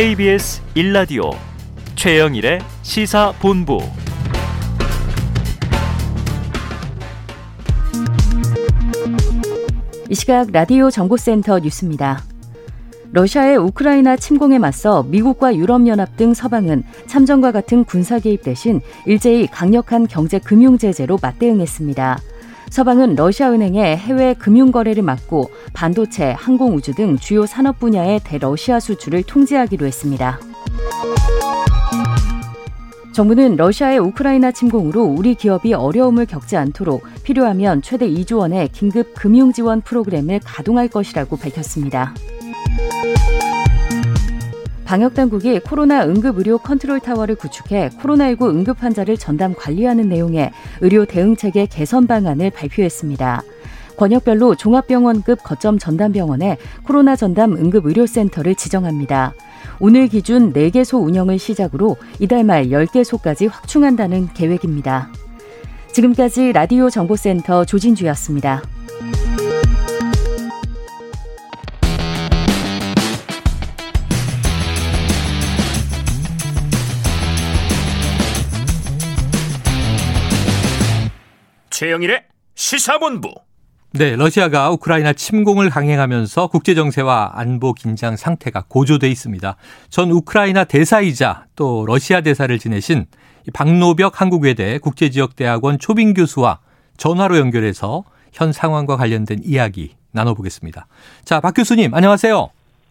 KBS 1라디오 최영일의 시사본부 이 시각 라디오 정보센터 뉴스입니다. 러시아의 우크라이나 침공에 맞서 미국과 유럽연합 등 서방은 참전과 같은 군사 개입 대신 일제히 강력한 경제 금융 제재로 맞대응했습니다. 서방은 러시아 은행의 해외 금융 거래를 막고 반도체, 항공우주 등 주요 산업 분야의 대러시아 수출을 통제하기로 했습니다. 정부는 러시아의 우크라이나 침공으로 우리 기업이 어려움을 겪지 않도록 필요하면 최대 2조 원의 긴급 금융 지원 프로그램을 가동할 것이라고 밝혔습니다. 방역당국이 코로나 응급의료 컨트롤타워를 구축해 코로나19 응급 환자를 전담 관리하는 내용의 의료 대응체계 개선 방안을 발표했습니다. 권역별로 종합병원급 거점 전담병원에 코로나 전담 응급의료센터를 지정합니다. 오늘 기준 4개소 운영을 시작으로 이달 말 10개소까지 확충한다는 계획입니다. 지금까지 라디오 정보센터 조진주였습니다. 최영일의 시사본부. 네, 러시아가 우크라이나 침공을 강행하면서 국제 정세와 안보 긴장 상태가 고조돼 있습니다. 전 우크라이나 대사이자 또 러시아 대사를 지내신 박노벽 한국외대 국제지역대학원 초빙 교수와 전화로 연결해서 현 상황과 관련된 이야기 나눠보겠습니다. 자, 박 교수님, 안녕하세요.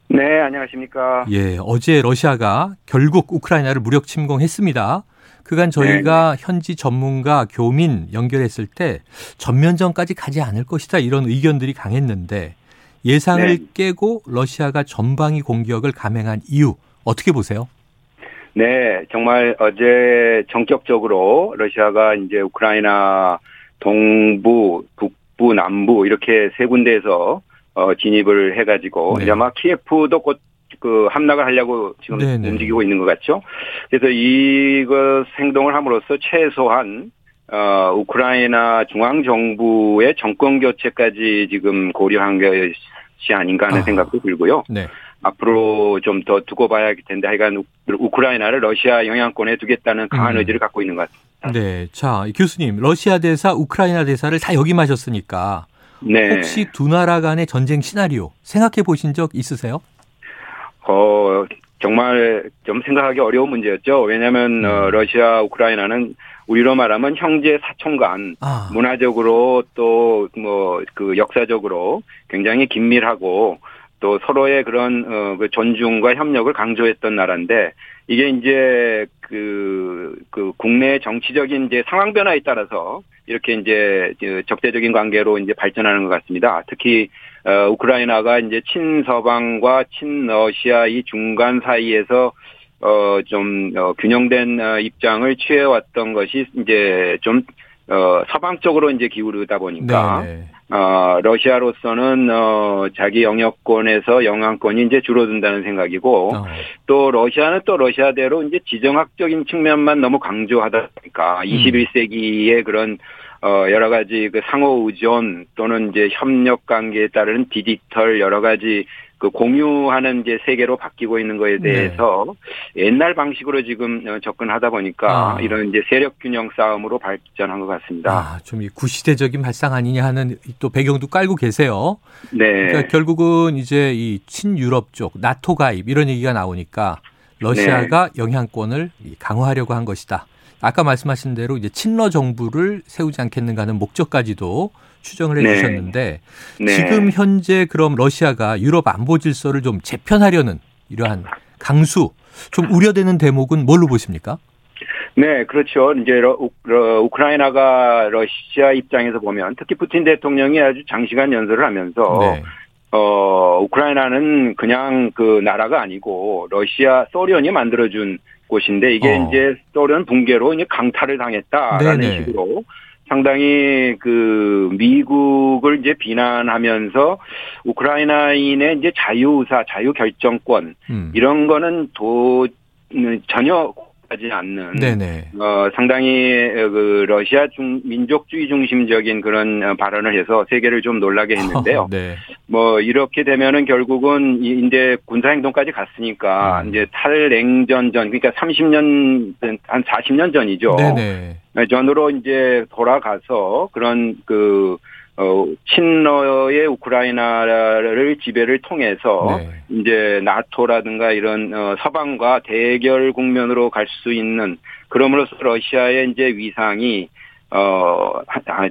네, 안녕하십니까. 예, 어제 러시아가 결국 우크라이나를 무력 침공했습니다. 그간 저희가 네 현지 전문가 교민 연결했을 때 전면전까지 가지 않을 것이다 이런 의견들이 강했는데 예상을 네. 깨고 러시아가 전방위 공격을 감행한 이유 어떻게 보세요? 네, 정말 어제 전격적으로 러시아가 이제 우크라이나 동부, 북부, 남부 이렇게 세 군데에서 어, 진입을 해가지고 네. 이제 아마 키예프도 곧 그 함락을 하려고 지금 네네. 움직이고 있는 것 같죠. 그래서 이것 행동을 함으로써 최소한 어, 우크라이나 중앙 정부의 정권 교체까지 지금 고려한 것이 아닌가 하는 아. 생각도 들고요. 네. 앞으로 좀 더 두고 봐야 할 텐데 하여간 우크라이나를 러시아 영향권에 두겠다는 강한 음. 의지를 갖고 있는 것 같습니다. 네. 자, 교수님, 러시아 대사, 우크라이나 대사를 다 역임하셨으니까 네. 혹시 두 나라 간의 전쟁 시나리오 생각해 보신 적 있으세요? 어, 정말 좀 생각하기 어려운 문제였죠. 왜냐하면 어, 음. 러시아, 우크라이나는 우리로 말하면 형제 사촌간 아. 문화적으로 또 뭐 그 역사적으로 굉장히 긴밀하고 또 서로의 그런 어, 그 존중과 협력을 강조했던 나라인데 이게 이제 그, 그 국내 정치적인 이제 상황 변화에 따라서 이렇게 이제 적대적인 관계로 이제 발전하는 것 같습니다. 특히 어, 우크라이나가 이제 친서방과 친러시아 이 중간 사이에서 어, 좀, 어, 균형된 어, 입장을 취해왔던 것이 이제 좀, 어, 서방 쪽으로 이제 기울다 보니까, 네네. 어, 러시아로서는, 어, 자기 영역권에서 영향권이 이제 줄어든다는 생각이고, 어. 또 러시아는 또 러시아대로 이제 지정학적인 측면만 너무 강조하다 보니까, 음. 21세기의 그런 어, 여러 가지 그 상호 의존 또는 이제 협력 관계에 따른 디지털 여러 가지 그 공유하는 이제 세계로 바뀌고 있는 거에 네. 대해서 네. 옛날 방식으로 지금 어, 접근하다 보니까 아. 이런 이제 세력 균형 싸움으로 발전한 것 같습니다. 아, 좀 구시대적인 발상 아니냐 하는 또 배경도 깔고 계세요. 네. 그러니까 결국은 이제 이 친유럽 쪽 나토 가입 이런 얘기가 나오니까 러시아가 네. 영향권을 강화하려고 한 것이다. 아까 말씀하신 대로 이제 친러 정부를 세우지 않겠는가 하는 목적까지도 추정을 해 네. 주셨는데 네. 지금 현재 그럼 러시아가 유럽 안보 질서를 좀 재편하려는 이러한 강수 좀 우려되는 대목은 뭘로 보십니까? 네, 그렇죠. 이제 우, 우크라이나가 러시아 입장에서 보면 특히 푸틴 대통령이 아주 장시간 연설을 하면서 네. 어, 우크라이나는 그냥 그 나라가 아니고 러시아 소련이 만들어준 곳인데 이게 어. 이제 소련 붕괴로 이제 강탈을 당했다라는 네네. 식으로 상당히 그 미국을 이제 비난하면서 우크라이나인의 이제 자유의사, 자유결정권 음. 이런 거는 도 전혀 하지 않는 네네. 어 상당히 그 러시아 중 민족주의 중심적인 그런 어, 발언을 해서 세계를 좀 놀라게 했는데요. 네. 뭐 이렇게 되면은 결국은 이제 군사 행동까지 갔으니까 음. 이제 탈냉전 전 그러니까 30년 한 40년 전이죠. 네네. 전으로 이제 돌아가서 그런 그 어, 친러의 우크라이나를 지배를 통해서 네. 이제 나토라든가 이런 어, 서방과 대결 국면으로 갈 수 있는 그럼으로써 러시아의 이제 위상이 어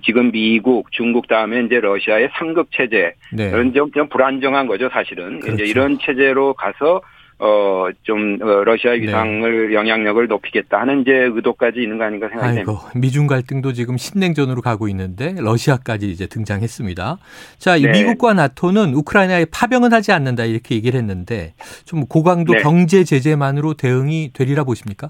지금 미국, 중국 다음에 이제 러시아의 상급 체제 네. 이런 좀, 좀 불안정한 거죠 사실은 그렇죠. 이제 이런 체제로 가서 어, 좀, 어, 러시아 네. 위상을, 네. 영향력을 높이겠다 하는 이제 의도까지 있는 거 아닌가 생각됩니다. 아이고, 미중 갈등도 지금 신냉전으로 가고 있는데, 러시아까지 이제 등장했습니다. 자, 네. 미국과 나토는 우크라이나에 파병은 하지 않는다, 이렇게 얘기를 했는데, 좀 고강도 네. 경제 제재만으로 대응이 되리라 보십니까?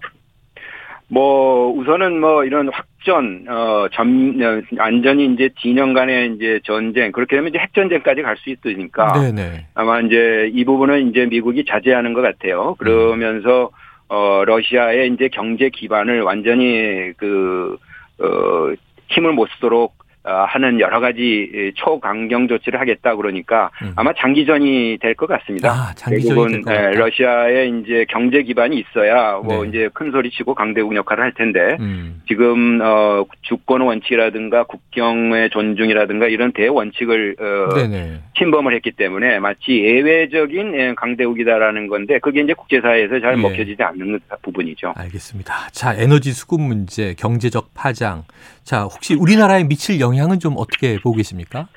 뭐 우선은 뭐 이런 확전 어전 어, 완전히 이제 진영 간의 이제 전쟁 그렇게 되면 이제 핵 전쟁까지 갈 수 있으니까 네네. 아마 이제 이 부분은 이제 미국이 자제하는 것 같아요. 그러면서 어 러시아의 이제 경제 기반을 완전히 그 어, 힘을 못 쓰도록 어, 하는 여러 가지 초강경 조치를 하겠다 그러니까 음. 아마 장기전이 될 것 같습니다. 아, 장기전이 네, 러시아의 이제 경제 기반이 있어야 뭐 네. 이제 큰 소리 치고 강대국 역할을 할 텐데 음. 지금 어 주권 원칙이라든가 국경의 존중이라든가 이런 대원칙을 어 네네. 침범을 했기 때문에 마치 예외적인 예, 강대국이다라는 건데 그게 이제 국제사회에서 잘 예. 먹혀지지 않는 부분이죠. 알겠습니다. 자 에너지 수급 문제, 경제적 파장 자, 혹시 우리나라에 미칠 영향은 좀 어떻게 보고 계십니까?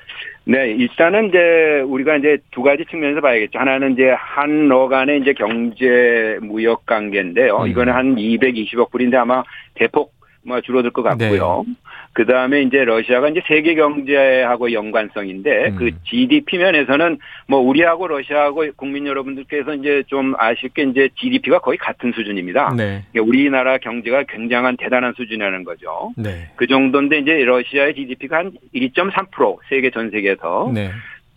네, 일단은 이제 우리가 이제 두 가지 측면에서 봐야겠죠. 하나는 이제 한러 간의 이제 경제 무역 관계인데요. 음. 이거는 한 220억 불인데 아마 대폭 뭐 줄어들 것 같고요. 네. 그 다음에 이제 러시아가 이제 세계 경제하고 연관성인데 음. 그 GDP 면에서는 뭐 우리하고 러시아하고 국민 여러분들께서 이제 좀 아실 게 이제 GDP가 거의 같은 수준입니다. 네. 그러니까 우리나라 경제가 굉장한 대단한 수준이라는 거죠. 네. 그 정도인데 이제 러시아의 GDP가 한 1.3% 세계 전 세계에서 네.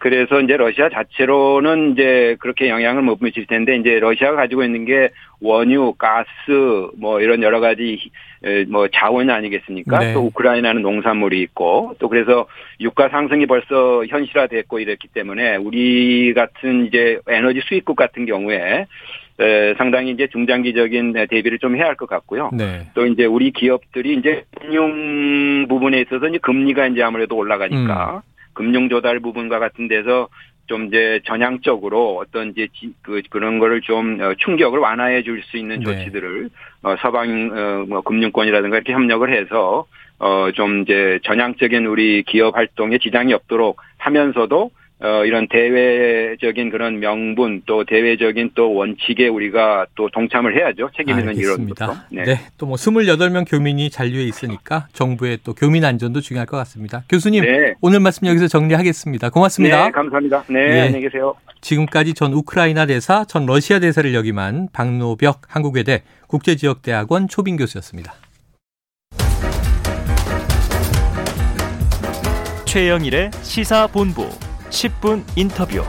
그래서 이제 러시아 자체로는 이제 그렇게 영향을 못 미칠 텐데 이제 러시아가 가지고 있는 게 원유, 가스 뭐 이런 여러 가지 뭐 자원 아니겠습니까? 네. 또 우크라이나는 농산물이 있고 또 그래서 유가 상승이 벌써 현실화됐고 이랬기 때문에 우리 같은 이제 에너지 수입국 같은 경우에 에, 상당히 이제 중장기적인 대비를 좀 해야 할 것 같고요. 네. 또 이제 우리 기업들이 이제 금융 부분에 있어서 이제 금리가 이제 아무래도 올라가니까 음. 금융 조달 부분과 같은 데서 좀 이제 전향적으로 어떤 이제 그 그런 거를 좀 어, 충격을 완화해 줄 수 있는 네. 조치들을 어 서방 어 뭐 금융권이라든가 이렇게 협력을 해서 어 좀 이제 전향적인 우리 기업 활동에 지장이 없도록 하면서도 어, 이런 대외적인 그런 명분 또 대외적인 또 원칙에 우리가 또 동참을 해야죠. 책임 있는 이론부터. 네. 네. 또 뭐 28명 교민이 잔류해 있으니까 정부의 또 교민 안전도 중요할 것 같습니다. 교수님, 네. 오늘 말씀 여기서 정리하겠습니다. 고맙습니다. 네, 감사합니다. 네, 네. 안녕히 계세요. 지금까지 전 우크라이나 대사, 전 러시아 대사를 역임한 박노벽 한국외대 국제지역대학원 초빙 교수였습니다. 최영일의 시사본부 10분 인터뷰.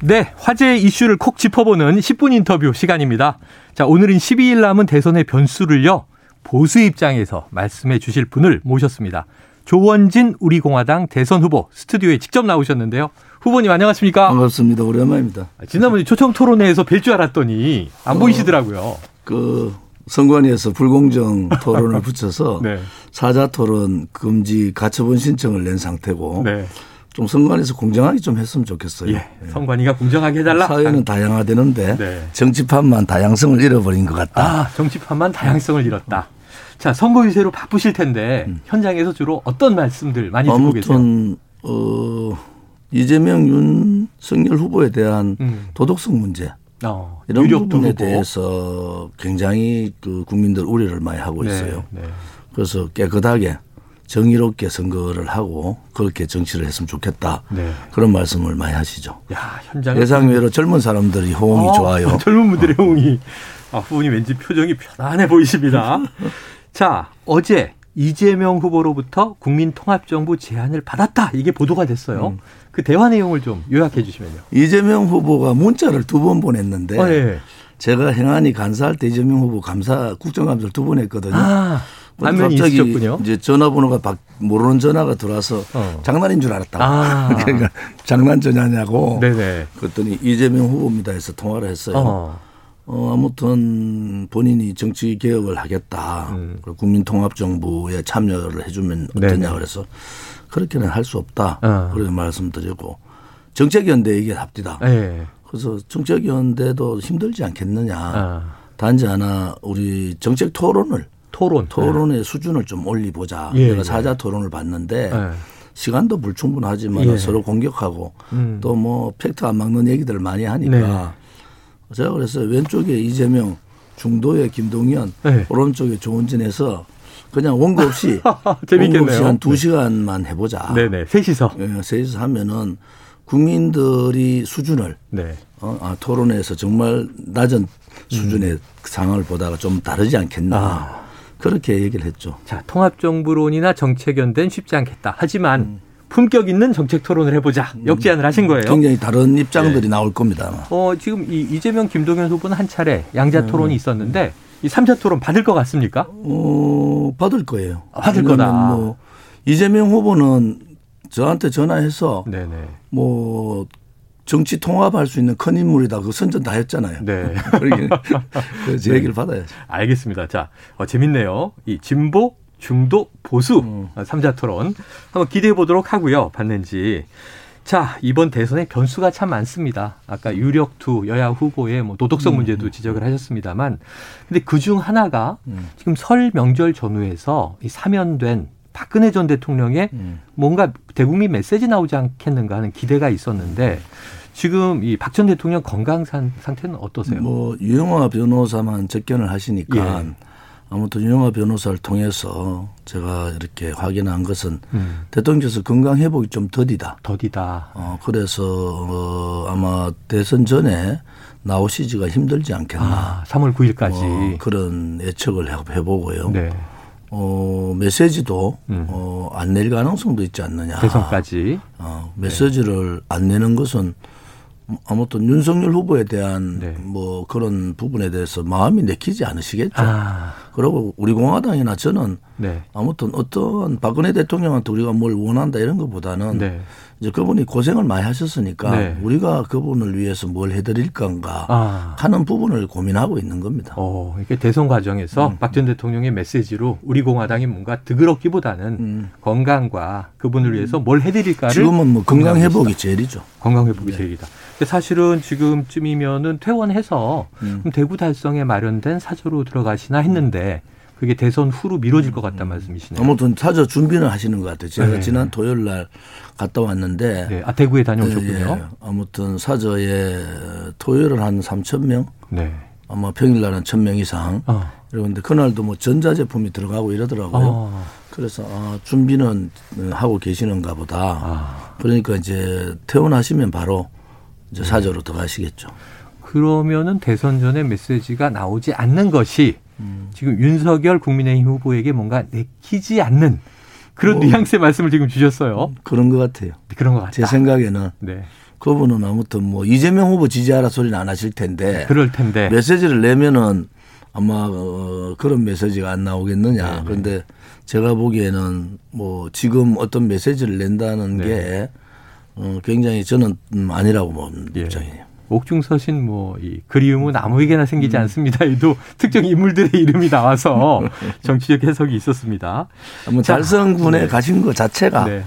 네, 화제 이슈를 콕 짚어보는 10분 인터뷰 시간입니다. 자, 오늘은 12일 남은 대선의 변수를요, 보수 입장에서 말씀해 주실 분을 모셨습니다. 조원진 우리공화당 대선 후보 스튜디오에 직접 나오셨는데요. 후보님 안녕하십니까? 반갑습니다. 오랜만입니다. 지난번에 초청 토론회에서 뵐 줄 알았더니 안 어, 보이시더라고요. 그 선관위에서 불공정 토론을 붙여서 네. 사자 토론 금지 가처분 신청을 낸 상태고 네. 좀 선관위에서 공정하게 좀 했으면 좋겠어요. 예, 선관위가 공정하게 해달라. 사회는 다양화되는데 네. 정치판만 다양성을 잃어버린 것 같다. 아, 정치판만 다양성을 잃었다. 자, 선거 유세로 바쁘실 텐데 음. 현장에서 주로 어떤 말씀들 많이 듣고 계세요? 아무튼 어, 이재명 윤석열 후보에 대한 음. 도덕성 문제 어, 이런 부분에 후보. 대해서 굉장히 그 국민들 우려를 많이 하고 네, 있어요. 네, 네. 그래서 깨끗하게 정의롭게 선거를 하고 그렇게 정치를 했으면 좋겠다. 네. 그런 말씀을 많이 하시죠. 야, 현장 예상외로 젊은 사람들이 호응이 어, 좋아요. 젊은 분들의 호응이 아, 후보님 왠지 표정이 편안해 보이십니다. 자, 어제 이재명 후보로부터 국민통합정부 제안을 받았다. 이게 보도가 됐어요. 음. 그 대화 내용을 좀 요약해 주시면요. 이재명 후보가 문자를 두 번 보냈는데 어, 네. 제가 행안위 간사할 때 이재명 후보 감사 국정감사를 두 번 했거든요. 아, 갑자기 있으셨군요. 이제 전화번호가 바, 모르는 전화가 들어와서 어. 장난인 줄 알았다. 아. 그러니까 장난 전화냐고. 네네. 그랬더니 이재명 후보입니다 해서 통화를 했어요. 어. 어, 아무튼 본인이 정치 개혁을 하겠다. 음. 국민통합정부에 참여를 해주면 어떠냐 네네. 그래서 그렇게는 할 수 없다. 어. 그렇게 말씀드리고 정책연대 얘기를 합디다. 네. 그래서 정책연대도 힘들지 않겠느냐. 어. 단지 하나 우리 정책 토론을 토론 토론의 네. 수준을 좀 올리보자. 예, 내가 사자 토론을 봤는데 네. 시간도 불충분하지만 예. 서로 공격하고 음. 또뭐 팩트 안 막는 얘기들을 많이 하니까 네. 제가 그래서 왼쪽에 이재명 중도에 김동연 네. 오른쪽에 조은진에서 그냥 원고 없이 재밌겠네요. 원고 없이 한두 네. 시간만 해보자. 네네 셋이서 네, 셋이서 하면은 국민들이 수준을 네. 어, 아, 토론에서 정말 낮은 수준의 음. 상황을 보다가 좀 다르지 않겠나. 아. 그렇게 얘기를 했죠. 자, 통합정부론이나 정책연대는 쉽지 않겠다. 하지만 음. 품격 있는 정책 토론을 해보자. 음. 역제안을 하신 거예요. 굉장히 다른 입장들이 네. 나올 겁니다. 어, 지금 이 이재명, 김동연 후보는 한 차례 양자 토론이 음. 있었는데 이 3자 토론 받을 것 같습니까? 어, 받을 거예요. 아, 받을 거다. 뭐 이재명 후보는 저한테 전화해서 네네. 뭐 정치 통합할 수 있는 큰 인물이다. 그 선전 다 했잖아요. 네. 그제 네. 얘기를 받아야죠. 알겠습니다. 자, 어, 재밌네요. 이 진보, 중도, 보수 음. 3자 토론 한번 기대해 보도록 하고요. 받는지. 자, 이번 대선에 변수가 참 많습니다. 아까 유력 두 여야 후보의 뭐 도덕성 음. 문제도 지적을 하셨습니다만 근데 그중 하나가 음. 지금 설 명절 전후에서 이 사면된 박근혜 전 대통령의 음. 뭔가 대국민 메시지 나오지 않겠는가 하는 기대가 있었는데 지금 이 박 전 대통령 건강 상태는 어떠세요? 뭐 유영화 변호사만 접견을 하시니까 예. 아무튼 유영화 변호사를 통해서 제가 이렇게 확인한 것은 음. 대통령께서 건강 회복이 좀 더디다. 더디다. 어 그래서 어, 아마 대선 전에 나오시지가 힘들지 않겠나. 아, 3월 9일까지 어, 그런 예측을 해보고요. 네. 어, 메시지도 음. 어, 안 낼 가능성도 있지 않느냐. 대선까지. 어, 메시지를 네. 안 내는 것은 아무튼 윤석열 후보에 대한 네. 뭐 그런 부분에 대해서 마음이 내키지 않으시겠죠. 아. 그리고 우리 공화당이나 저는 네. 아무튼 어떤 박근혜 대통령한테 우리가 뭘 원한다 이런 것보다는 네. 이제 그분이 고생을 많이 하셨으니까 네. 우리가 그분을 위해서 뭘 해드릴 건가 아. 하는 부분을 고민하고 있는 겁니다. 어, 이렇게 대선 과정에서 음. 박전 대통령의 메시지로 우리 공화당이 뭔가 득을얻기보다는 음. 건강과 그분을 위해서 뭘 해드릴까를 지금은 뭐 건강 회복이 제일이죠. 건강 회복이 네. 제일이다. 사실은 지금쯤이면은 퇴원해서 음. 대구 달성에 마련된 사저로 들어가시나 했는데 그게 대선 후로 미뤄질 것 같다는 말씀이시네요. 아무튼 사저 준비는 하시는 것 같아요. 제가 네. 지난 토요일 날 갔다 왔는데. 네. 아, 대구에 다녀오셨군요. 네, 예. 아무튼 사저에 토요일은 한 3천 명. 네. 아마 평일 날은 1,000명 이상. 어. 그런데 그날도 뭐 전자 제품이 들어가고 이러더라고요. 어. 그래서 아, 준비는 하고 계시는가 보다. 아. 그러니까 이제 퇴원하시면 바로 이제 사저로 들어가시겠죠. 그러면은 대선 전에 메시지가 나오지 않는 것이 음. 지금 윤석열 국민의힘 후보에게 뭔가 내키지 않는 그런 뭐, 뉘앙스의 말씀을 지금 주셨어요. 그런 것 같아요. 네, 그런 것 같다. 제 생각에는 네. 그분은 아무튼 뭐 이재명 후보 지지하라 소리는 안 하실 텐데. 네, 그럴 텐데. 메시지를 내면은 아마 어, 그런 메시지가 안 나오겠느냐. 네, 네. 그런데 제가 보기에는 뭐 지금 어떤 메시지를 낸다는 네. 게 어, 굉장히 저는 음, 아니라고 보는 예. 입장이에요. 옥중서신 뭐 이 그리움은 아무에게나 생기지 음. 않습니다. 이도 특정 인물들의 이름이 나와서 정치적 해석이 있었습니다. 뭐 달성군에 네. 가신 것 자체가 네.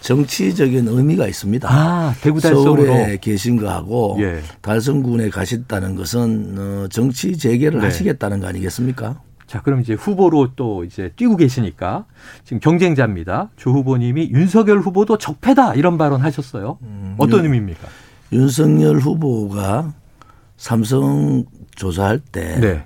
정치적인 의미가 있습니다. 아, 대구 달성으로 서울에 계신 거하고 예. 달성군에 가셨다는 것은 어, 정치 재개를 네. 하시겠다는 거 아니겠습니까? 자, 그럼 이제 후보로 또 이제 뛰고 계시니까 지금 경쟁자입니다. 조 후보님이 윤석열 후보도 적폐다 이런 발언 하셨어요. 음, 어떤 윤, 의미입니까? 윤석열 후보가 삼성 조사할 때 네.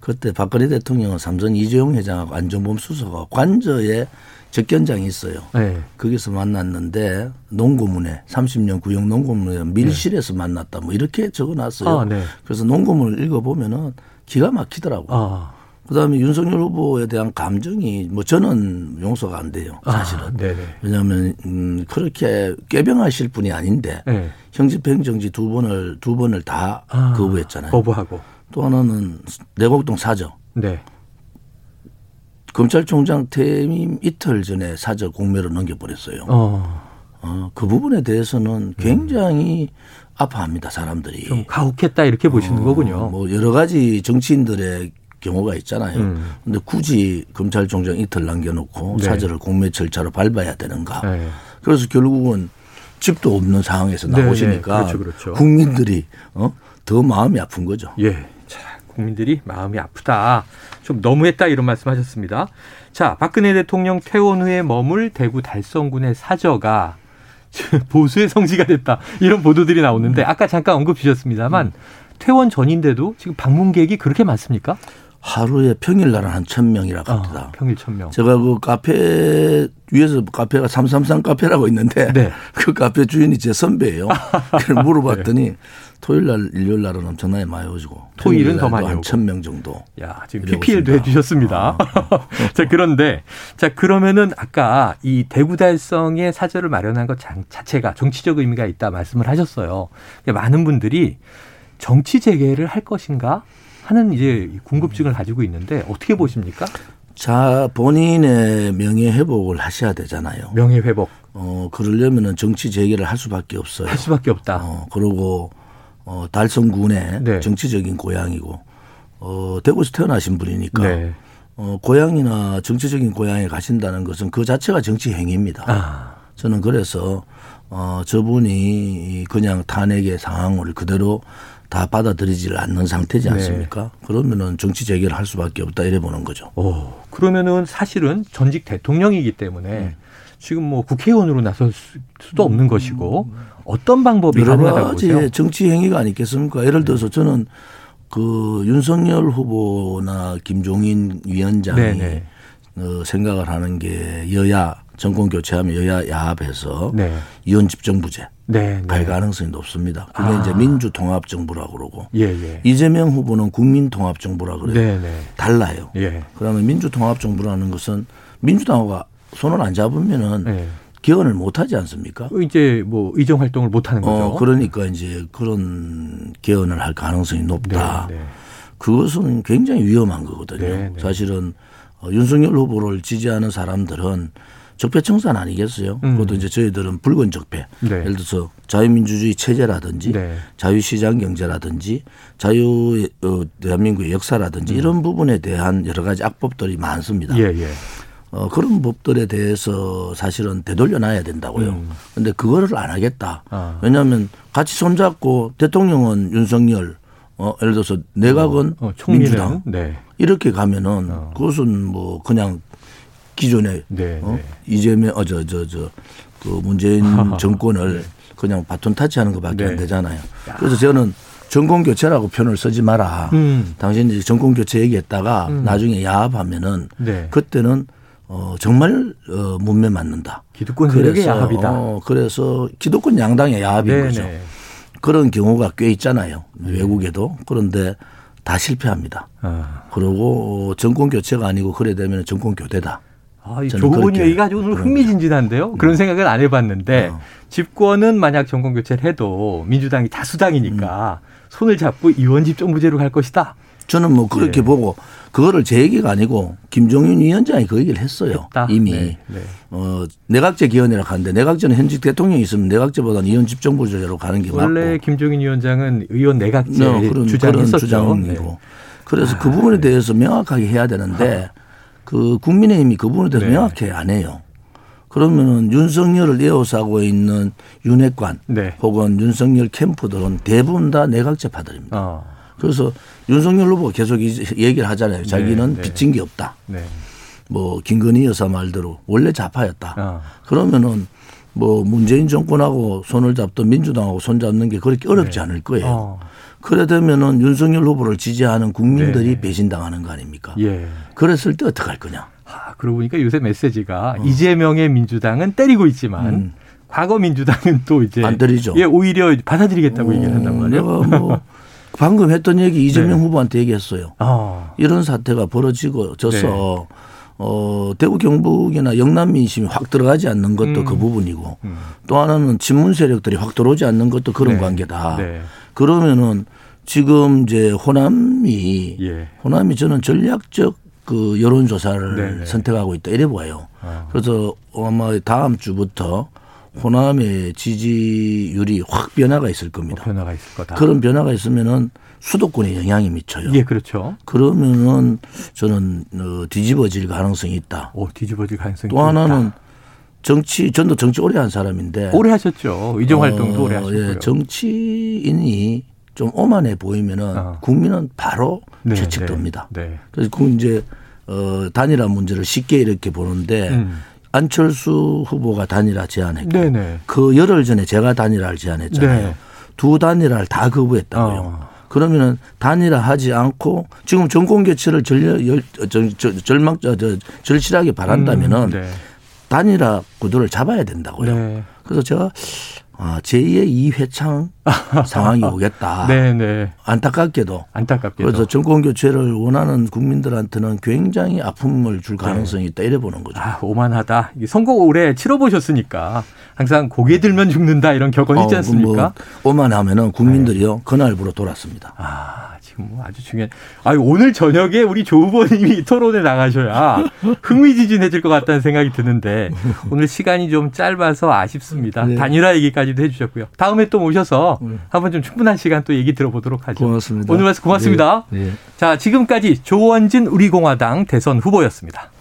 그때 박근혜 대통령은 삼성 이재용 회장하고 안종범 수석하고 관저에 접견장이 있어요. 네. 거기서 만났는데 농고문에 30년 구형 농고문에 밀실에서 네. 만났다 뭐 이렇게 적어놨어요. 아, 네. 그래서 농고문을 읽어보면은 기가 막히더라고 요. 아. 그다음에 윤석열 후보에 대한 감정이 뭐 저는 용서가 안 돼요. 아, 사실은. 아, 왜냐하면 음, 그렇게 꾀병하실 분이 아닌데 네. 형집행정지 두 번을 두 번을 다 아, 거부했잖아요. 거부하고. 또 하나는 내곡동 사저. 네. 검찰총장 퇴임 이틀 전에 사저 공매로 넘겨버렸어요. 어. 어, 그 부분에 대해서는 굉장히 음. 아파합니다 사람들이. 좀 가혹했다 이렇게 보시는 어, 거군요. 뭐 여러 가지 정치인들의 경우가 있잖아요. 음. 근데 굳이 검찰총장 이틀 남겨놓고 네. 사절을 공매 절차로 밟아야 되는가. 네. 그래서 결국은 집도 없는 상황에서 네, 네. 나오시니까 네, 그렇죠, 그렇죠. 국민들이 어? 더 마음이 아픈 거죠. 예. 자, 국민들이 마음이 아프다. 좀 너무했다 이런 말씀하셨습니다. 자, 박근혜 대통령 퇴원 후에 머물 대구 달성군의 사저가 보수의 성지가 됐다 이런 보도들이 나오는데 아까 잠깐 언급 주셨습니다만 퇴원 전인데도 지금 방문객이 그렇게 많습니까? 하루에 평일날 한 천명이라고 아, 합니다. 어, 평일 천명. 제가 그 카페 위에서 카페가 333 카페라고 있는데 네. 그 카페 주인이 제 선배예요. 그래서 물어봤더니 네. 토요일 날, 일요일 날은 엄청나게 많이 오시고 토요일은 더 많이 오고 천명 정도. 야, 지금 PPL도 해 주셨습니다. 아. 자, 그런데 자, 그러면은 아까 이 대구 달성의 사절을 마련한 것 자체가 정치적 의미가 있다 말씀을 하셨어요. 많은 분들이 정치 재개를 할 것인가 하는 이제 궁금증을 가지고 있는데 어떻게 보십니까? 자 본인의 명예 회복을 하셔야 되잖아요. 명예 회복. 어 그러려면은 정치 재개를 할 수밖에 없어요. 할 수밖에 없다. 어 그리고 어 달성군의 네. 정치적인 고향이고 어 대구에서 태어나신 분이니까 네. 어 고향이나 정치적인 고향에 가신다는 것은 그 자체가 정치 행위입니다. 아. 저는 그래서 어 저분이 그냥 탄핵의 상황을 그대로 다 받아들이지를 않는 상태지 네. 않습니까? 네. 그러면은 정치 재개를 할 수밖에 없다 이래 보는 거죠. 오, 그러면은 사실은 전직 대통령이기 때문에 음. 지금 뭐 국회의원으로 나설 수도 없는 것이고 어떤 방법이 가능하다고 보세요? 정치 행위가 아니겠습니까? 예를 들어서 저는 그 윤석열 후보나 김종인 위원장이 네네. 네. 어, 생각을 하는 게 여야 정권 교체하면 여야 야합해서 네. 이원 집정부제 네, 네. 갈 가능성이 높습니다. 그게 아. 이제 민주통합정부라고 그러고 예, 예. 이재명 후보는 국민통합정부라 그래요. 네, 네. 달라요. 예. 그러면 민주통합정부라는 것은 민주당과 손을 안 잡으면은 예. 개헌을 못 하지 않습니까? 이제 뭐 의정 활동을 못 하는 거죠. 어, 그러니까 이제 그런 개헌을 할 가능성이 높다. 네, 네. 그것은 굉장히 위험한 거거든요. 네, 사실은 어, 윤석열 후보를 지지하는 사람들은 적폐청산 아니겠어요? 음. 그것도 이제 저희들은 붉은 적폐. 네. 예를 들어서 자유민주주의 체제라든지 네. 자유시장 경제라든지 자유 어, 대한민국의 역사라든지 음. 이런 부분에 대한 여러 가지 악법들이 많습니다. 예, 예. 어, 그런 법들에 대해서 사실은 되돌려 놔야 된다고요. 그런데 음. 그거를 안 하겠다. 아. 왜냐하면 같이 손잡고 대통령은 윤석열, 어, 예를 들어서 내각은 어, 어, 민주당 네. 이렇게 가면은 어. 그것은 뭐 그냥 기존에 네, 어? 네. 이재명 어저 저저그 문재인 정권을 네. 그냥 바톤 타치하는 것밖에 안 네. 되잖아요. 그래서 저는 정권 교체라고 표현을 쓰지 마라. 음. 당신이 정권 교체 얘기했다가 음. 나중에 야합하면은 네. 그때는 어 정말 어 문매 맞는다. 기득권 세력의 야합이다. 어 그래서 기득권 양당의 야합인 네 거죠. 그런 경우가 꽤 있잖아요. 네. 외국에도 그런데 다 실패합니다. 아. 그리고 정권 교체가 아니고 그래 되면 정권 교대다. 아, 좋은 얘기가 오늘 흥미진진한데요. 그런 생각은 안 해봤는데 어. 집권은 만약 정권 교체를 해도 민주당이 다수당이니까 음. 손을 잡고 이원 집정부제로 갈 것이다. 저는 뭐 그렇게 네. 보고 그거를 제 얘기가 아니고 김종인 위원장이 그 얘기를 했어요. 했다. 이미 네. 네. 어 내각제 기원이라고 하는데 내각제는 현직 대통령이 있으면 내각제보다는 이원 집정부제로 가는 게 원래 맞고. 원래 김종인 위원장은 의원 내각제 네, 그런. 그런 주장이고 네. 그래서 아, 그 부분에 네. 대해서 명확하게 해야 되는데 아. 그 국민의힘이 그 부분에 대해서 네. 명확히 안 해요. 그러면은 윤석열을 에워싸고 있는 윤핵관 네. 혹은 윤석열 캠프들은 대부분 다 내각제파들입니다. 어. 그래서 윤석열 후보 계속 얘기를 하잖아요. 자기는 네, 네. 빚진 게 없다. 네. 뭐 김건희 여사 말대로 원래 좌파였다. 어. 그러면은 뭐 문재인 정권하고 손을 잡던 민주당하고 손 잡는 게 그렇게 어렵지 네. 않을 거예요. 어. 그래 되면은 윤석열 후보를 지지하는 국민들이 네. 배신당하는 거 아닙니까? 예. 그랬을 때 어떡할 거냐? 아, 그러고 보니까 요새 메시지가 어. 이재명의 민주당은 때리고 있지만 음. 과거 민주당은 또 이제 안 때리죠. 예, 오히려 받아들이겠다고 어, 얘기를 한단 말이에요. 뭐 방금 했던 얘기 이재명 네. 후보한테 얘기했어요. 어. 이런 사태가 벌어지고 져서 네. 어, 대구 경북이나 영남 민심이 확 들어가지 않는 것도 음. 그 부분이고 음. 또 하나는 친문 세력들이 확 들어오지 않는 것도 그런 네. 관계다. 네. 그러면은 지금 이제 호남이 예. 호남이 저는 전략적 그 여론 조사를 네네. 네. 선택하고 있다 이래 보아요. 아. 그래서 아마 다음 주부터 호남의 지지율이 확 변화가 있을 겁니다. 어, 변화가 있을 거다. 그런 변화가 있으면은 수도권에 영향이 미쳐요. 예, 그렇죠. 그러면은 저는 어, 뒤집어질 가능성이 있다. 오, 뒤집어질 가능성이 또 하나는 있다. 정치 전도 정치 오래 한 사람인데 오래 하셨죠. 이정 활동도 어, 오래 하셨고요. 예, 정치인이 좀 오만해 보이면은 어. 국민은 바로 네, 채찍됩니다. 네, 네. 그래서 그 이제 어 단일화 문제를 쉽게 이렇게 보는데 음. 안철수 후보가 단일화 제안했고 네네. 네. 그 열흘 전에 제가 단일화를 제안했잖아요. 네. 두 단일화를 다 거부했다고요. 어. 그러면은 단일화 하지 않고 지금 정권 교체를 절, 절, 절, 절망 저, 절실하게 바란다면은 음, 네. 단일화 구도를 잡아야 된다고요. 네. 그래서 제가 아, 제2의 이회창 상황이 오겠다. 네네. 네. 안타깝게도. 안타깝게도. 그래서 정권 교체를 원하는 국민들한테는 굉장히 아픔을 줄 네. 가능성이 네. 있다. 이래 보는 거죠. 아, 오만하다. 선거 오래 치러보셨으니까 항상 고개 들면 죽는다 이런 격언 있지 어, 않습니까? 뭐 오만하면은 국민들이요. 네. 그날부로 돌았습니다. 아. 지금 뭐 아주 중요한. 아 오늘 저녁에 우리 조 후보님이 토론에 나가셔야 흥미진진해질 것 같다는 생각이 드는데 오늘 시간이 좀 짧아서 아쉽습니다. 네. 단일화 얘기까지 도 해주셨고요. 다음에 또 모셔서 네. 한번 좀 충분한 시간 또 얘기 들어보도록 하죠. 고맙습니다. 오늘 말씀 고맙습니다. 네. 네. 자 지금까지 조원진 우리공화당 대선 후보였습니다.